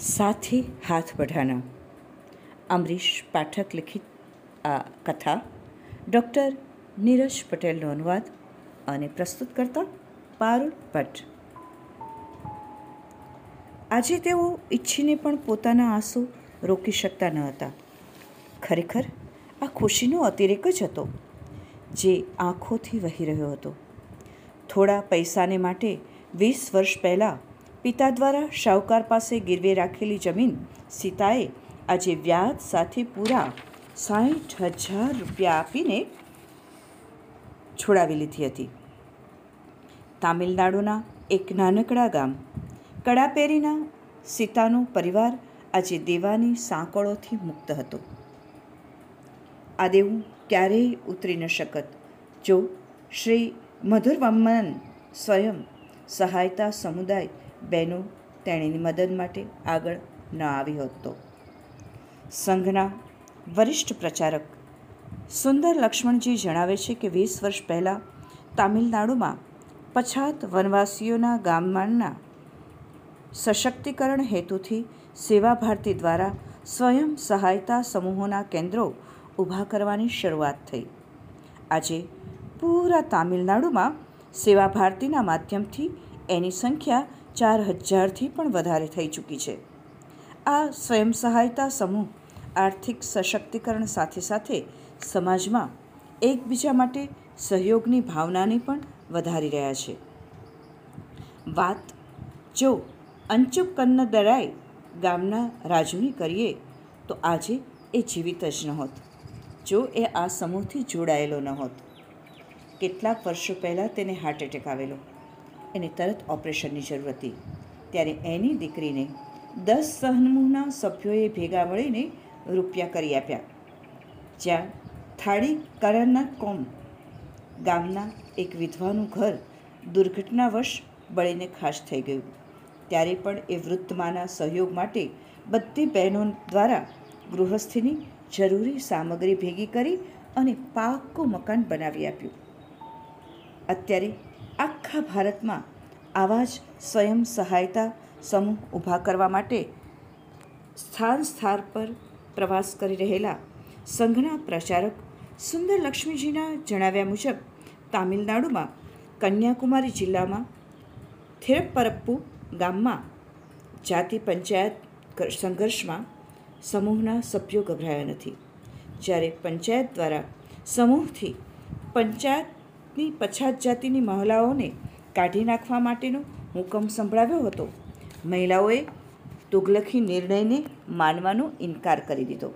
સાથી હાથ બઢાના અમરીશ પાઠક લિખિત આ કથા ડૉક્ટર નીરજ પટેલનો અનુવાદ અને પ્રસ્તુત કરતા પારુલ ભટ્ટ આજે તેઓ ઈચ્છીને પણ પોતાના આંસુ રોકી શકતા ન હતા ખરેખર આ ખુશીનો અતિરેક જ હતો જે આંખોથી વહી રહ્યો હતો થોડા પૈસાને માટે વીસ વર્ષ પહેલાં પિતા દ્વારા શાહુકાર પાસે ગીરવે રાખેલી જમીન સીતાએ આજે વ્યાજ સાથે પૂરા સાઠ હજાર રૂપિયા આપીને છોડાવી લીધી હતી. તામિલનાડુના એક નાનકડા ગામ કડાપેરીના સીતાનો પરિવાર આજે દેવાની સાંકળોથી મુક્ત હતો. આ દેવું ક્યારેય ઉતરી ન શકત. જો શ્રી મધુરવમ્મન સ્વયં સહાયતા સમુદાય બહેનો તેણીની મદદ માટે આગળ ન આવી હોત સંઘના વરિષ્ઠ પ્રચારક સુંદર લક્ષ્મણજી જણાવે છે કે વીસ વર્ષ પહેલાં તામિલનાડુમાં પછાત વનવાસીઓના ગામમાંના સશક્તિકરણ હેતુથી સેવા ભારતી દ્વારા સ્વયં સહાયતા સમૂહોના કેન્દ્રો ઊભા કરવાની શરૂઆત થઈ. આજે પૂરા તામિલનાડુમાં સેવા ભારતીના માધ્યમથી એની સંખ્યા ચાર હજારથી પણ વધારે થઈ ચૂકી છે. આ સ્વયં સહાયતા સમૂહ આર્થિક સશક્તિકરણ સાથે સાથે સમાજમાં એકબીજા માટે સહયોગની ભાવનાને પણ વધારી રહ્યા છે. વાત, જો અંચુક કન્નદરાય ગામના રાજુની કરીએ, તો આજે એ જીવિત જ નહોત. જો એ આ સમૂહથી જોડાયેલો ન હોત કેટલાક વર્ષો પહેલાં તેને હાર્ટ એટેક આવેલો. એને તરત ઓપરેશનની જરૂર હતી. ત્યારે એની દીકરીને દસ સહનમૂહના સભ્યોએ ભેગા મળીને રૂપિયા કરી આપ્યા. જ્યાં થાળી કરણના કોમ ગામના એક વિધવાનું ઘર દુર્ઘટનાવશ બળીને ખાશ થઈ ગયું. ત્યારે પણ એ વૃદ્ધમાના સહયોગ માટે બધી બહેનો દ્વારા ગૃહસ્થીની જરૂરી સામગ્રી ભેગી કરી અને પાકું મકાન બનાવી આપ્યું. અત્યારે આખા ભારતમાં આવા જ સ્વયં સહાયતા સમૂહ ઊભા કરવા માટે સ્થાન સ્થાન પર પ્રવાસ કરી રહેલા સંઘના પ્રચારક સુંદર લક્ષ્મીજીના જણાવ્યા મુજબ, તામિલનાડુમાં કન્યાકુમારી જિલ્લામાં થેરપરપ્પુ ગામમાં જાતિ પંચાયત સંઘર્ષમાં સમૂહના સભ્યો ગભરાયા નથી. જ્યારે પંચાયત દ્વારા સમૂહથી પંચાયતની પછાત જાતિની મહિલાઓને કાઢી નાખવા માટેનો હુકમ સંભળાવ્યો હતો. મહિલાઓએ તુગલખી નિર્ણયને માનવાનો ઇનકાર કરી દીધો.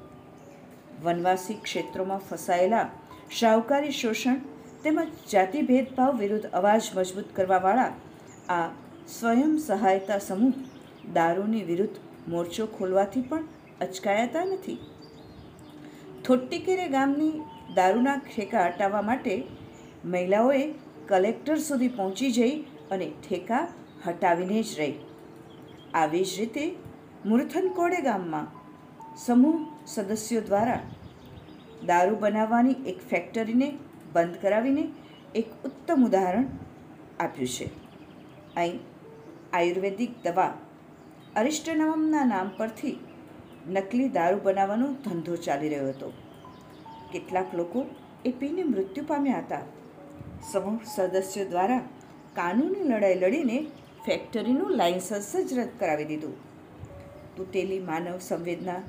વનવાસી ક્ષેત્રોમાં ફસાયેલા શાહુકારી શોષણ તેમજ જાતિ ભેદભાવ વિરુદ્ધ અવાજ મજબૂત કરવાવાળા આ સ્વયં સહાયતા સમૂહ દારૂની વિરુદ્ધ મોરચો ખોલવાથી પણ અચકાયાતા નથી. થોટ્ટીકેરે ગામની દારૂના ઠેકા હટાવવા માટે મહિલાઓએ કલેક્ટર સુધી પહોંચી જઈ અને ઠેકા હટાવીને જ રહી. આવી જ રીતે મુરથનકોડે ગામમાં સમૂહ સદસ્યો દ્વારા દારૂ બનાવવાની એક ફેક્ટરીને બંધ કરાવીને એક ઉત્તમ ઉદાહરણ આપ્યું છે. અહીં આયુર્વેદિક દવા અરિસ્ટનવમના નામ પરથી નકલી દારૂ બનાવવાનો ધંધો ચાલી રહ્યો હતો. કેટલાક લોકો એ પીને મૃત્યુ પામ્યા હતા. સમૂહ સદસ્યો દ્વારા કાનૂની લડાઈ લડીને ફેક્ટરીનું લાયસન્સ જ રદ કરાવી દીધું. તૂટેલી માનવ સંવેદના,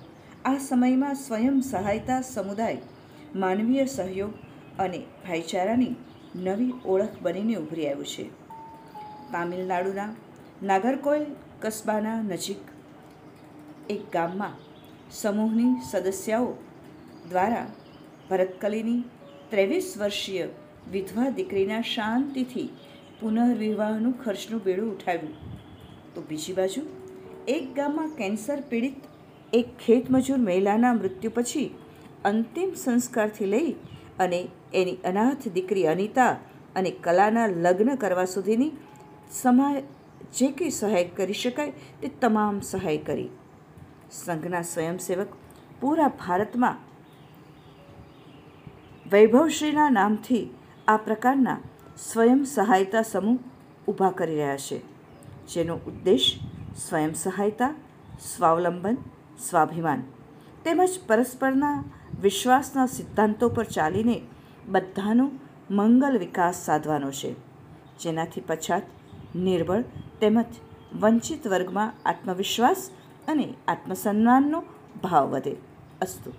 આ સમયમાં સ્વયં સહાયતા સમુદાય, માનવીય સહયોગ અને ભાઈચારાની નવી ઓળખ બનીને ઉભરી આવ્યું છે. તામિલનાડુના નાગરકોઇલ કસ્બાના નજીક એક ગામમાં સમૂહની સદસ્યાઓ દ્વારા ભરતકલીની ત્રેવીસ વર્ષીય વિધવા દીકરીના શાંતિથી પુનર્વિવાહનું ખર્ચનું બેડું ઉઠાવ્યું. તો બીજી બાજુ, એક ગામમાં કેન્સર પીડિત એક ખેતમજૂર મહિલાના મૃત્યુ પછી અંતિમ સંસ્કારથી લઈ અને એની અનાથ દીકરી અનિતા અને કલાના લગ્ન કરવા સુધીની સમા જે કંઈ સહાય કરી શકાય તે તમામ સહાય કરી. સંઘના સ્વયંસેવક પૂરા ભારતમાં વૈભવશ્રીના નામથી આ પ્રકારના સ્વયં સહાયતા સમૂહ ઊભા કરી રહ્યા છે, જેનો ઉદ્દેશ સ્વયં સહાયતા, સ્વાવલંબન, સ્વાભિમાન તેમજ પરસ્પરના વિશ્વાસના સિદ્ધાંતો પર ચાલીને બધાનો મંગલ વિકાસ સાધવાનો છે, જેનાથી પછાત નિર્બળ તેમજ વંચિત વર્ગમાં આત્મવિશ્વાસ અને આત્મસન્માનનો ભાવ વધે. અસ્તુ